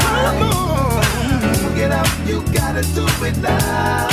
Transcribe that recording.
Come on. Get up, you gotta do it now.